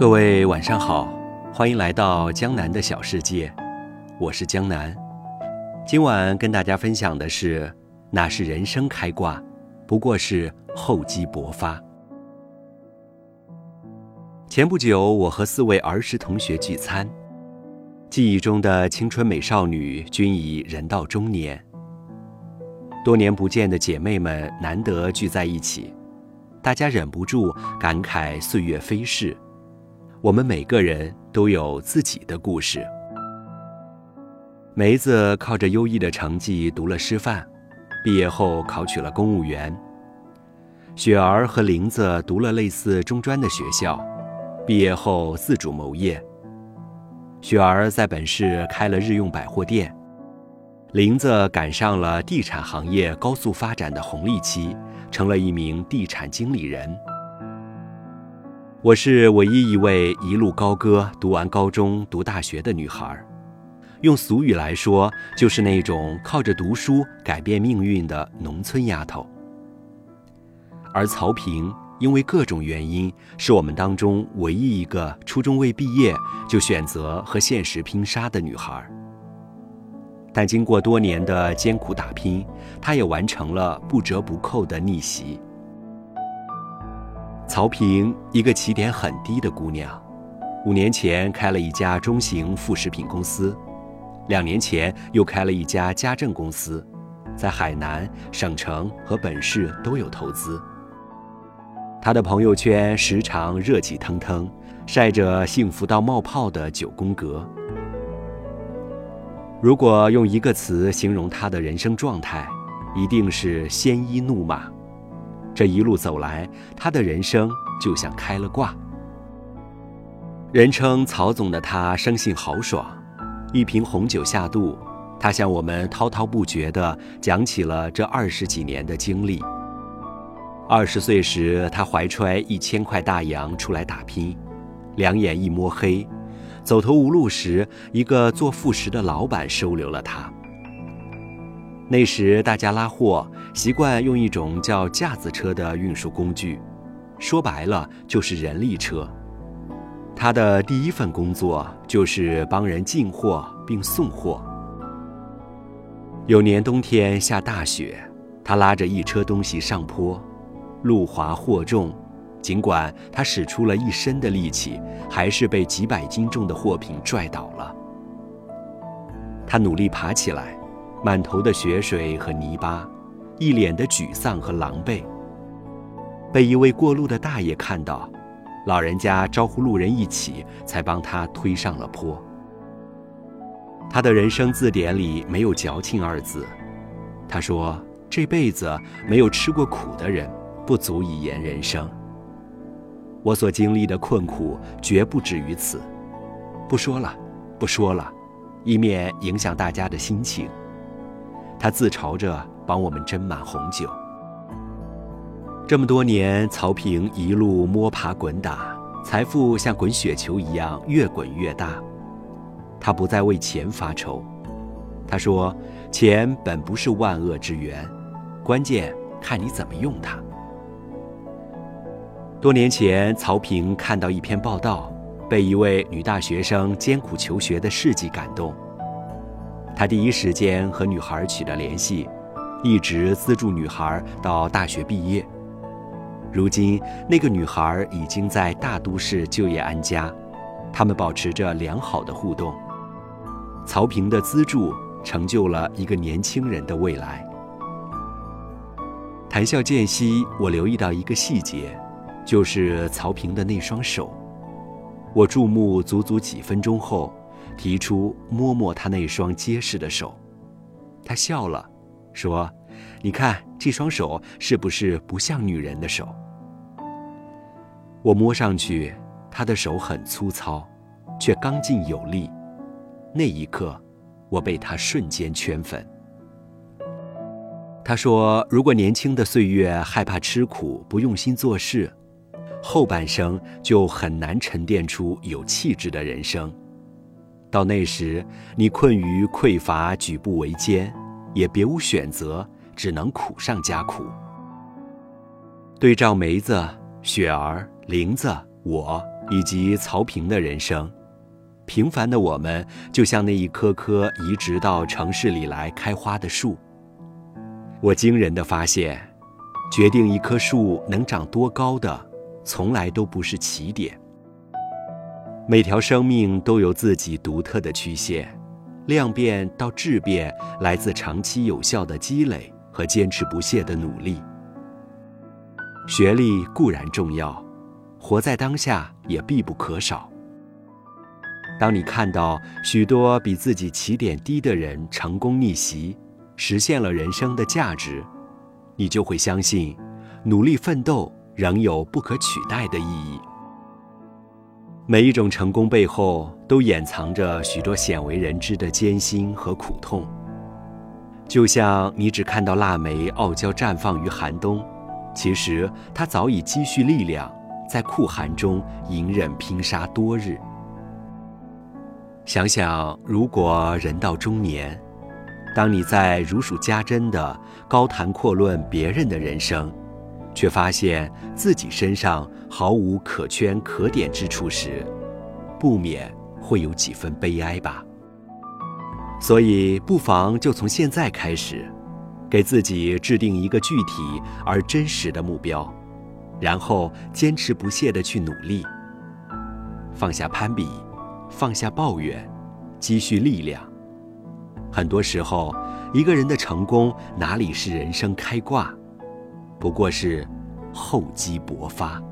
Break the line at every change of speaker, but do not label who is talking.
各位晚上好，欢迎来到江南的小世界，我是江南。今晚跟大家分享的是，那是人生开挂，不过是厚积薄发。前不久，我和四位儿时同学聚餐，记忆中的青春美少女均已人到中年。多年不见的姐妹们难得聚在一起，大家忍不住感慨岁月飞逝。我们每个人都有自己的故事。梅子靠着优异的成绩读了师范，毕业后考取了公务员。雪儿和玲子读了类似中专的学校，毕业后自主谋业。雪儿在本市开了日用百货店。林子赶上了地产行业高速发展的红利期，成了一名地产经理人。我是唯一一位一路高歌、读完高中、读大学的女孩，用俗语来说，就是那种靠着读书改变命运的农村丫头。而曹平因为各种原因，是我们当中唯一一个初中未毕业就选择和现实拼杀的女孩。但经过多年的艰苦打拼，她也完成了不折不扣的逆袭。曹平，一个起点很低的姑娘，五年前开了一家中型副食品公司，两年前又开了一家家政公司，在海南省城和本市都有投资。她的朋友圈时常热气腾腾，晒着幸福到冒泡的九宫格。如果用一个词形容他的人生状态，一定是鲜衣怒马。这一路走来，他的人生就像开了挂。人称曹总的他生性豪爽，一瓶红酒下肚，他向我们滔滔不绝地讲起了这二十几年的经历。二十岁时，他怀揣一千块大洋出来打拼，两眼一摸黑。走投无路时，一个做副食的老板收留了他。那时大家拉货习惯用一种叫架子车的运输工具，说白了就是人力车。他的第一份工作就是帮人进货并送货。有年冬天下大雪，他拉着一车东西上坡，路滑货重。尽管他使出了一身的力气，还是被几百斤重的货品拽倒了。他努力爬起来，满头的血水和泥巴，一脸的沮丧和狼狈。被一位过路的大爷看到，老人家招呼路人一起，才帮他推上了坡。他的人生字典里没有“矫情”二字。他说：“这辈子没有吃过苦的人，不足以言人生。”我所经历的困苦绝不止于此，不说了，不说了，以免影响大家的心情。他自嘲着帮我们斟满红酒。这么多年，曹平一路摸爬滚打，财富像滚雪球一样越滚越大。他不再为钱发愁，他说：“钱本不是万恶之源，关键看你怎么用它。”多年前，曹平看到一篇报道，被一位女大学生艰苦求学的事迹感动。他第一时间和女孩取得联系，一直资助女孩到大学毕业。如今，那个女孩已经在大都市就业安家，他们保持着良好的互动。曹平的资助成就了一个年轻人的未来。谈笑间隙，我留意到一个细节。就是曹平的那双手，我注目足足几分钟后，提出摸摸他那双结实的手。他笑了，说：“你看这双手是不是不像女人的手？”我摸上去，他的手很粗糙，却刚劲有力。那一刻，我被他瞬间圈粉。他说：“如果年轻的岁月害怕吃苦，不用心做事。”后半生就很难沉淀出有气质的人生，到那时，你困于匮乏，举步维艰，也别无选择，只能苦上加苦。对照梅子、雪儿、玲子，我以及曹平的人生。平凡的我们，就像那一棵棵移植到城市里来开花的树。我惊人的发现，决定一棵树能长多高的，从来都不是起点。每条生命都有自己独特的曲线，量变到质变，来自长期有效的积累和坚持不懈的努力。学历固然重要，活在当下也必不可少。当你看到许多比自己起点低的人成功逆袭，实现了人生的价值，你就会相信，努力奋斗仍有不可取代的意义。每一种成功背后都掩藏着许多鲜为人知的艰辛和苦痛。就像你只看到腊梅傲娇绽放于寒冬，其实它早已积蓄力量，在酷寒中隐忍拼杀多日。想想，如果人到中年，当你在如数家珍的高谈阔论别人的人生，却发现自己身上毫无可圈可点之处时，不免会有几分悲哀吧。所以，不妨就从现在开始，给自己制定一个具体而真实的目标，然后坚持不懈地去努力，放下攀比。放下抱怨，积蓄力量。很多时候，一个人的成功哪里是人生开挂，不过是厚积薄发。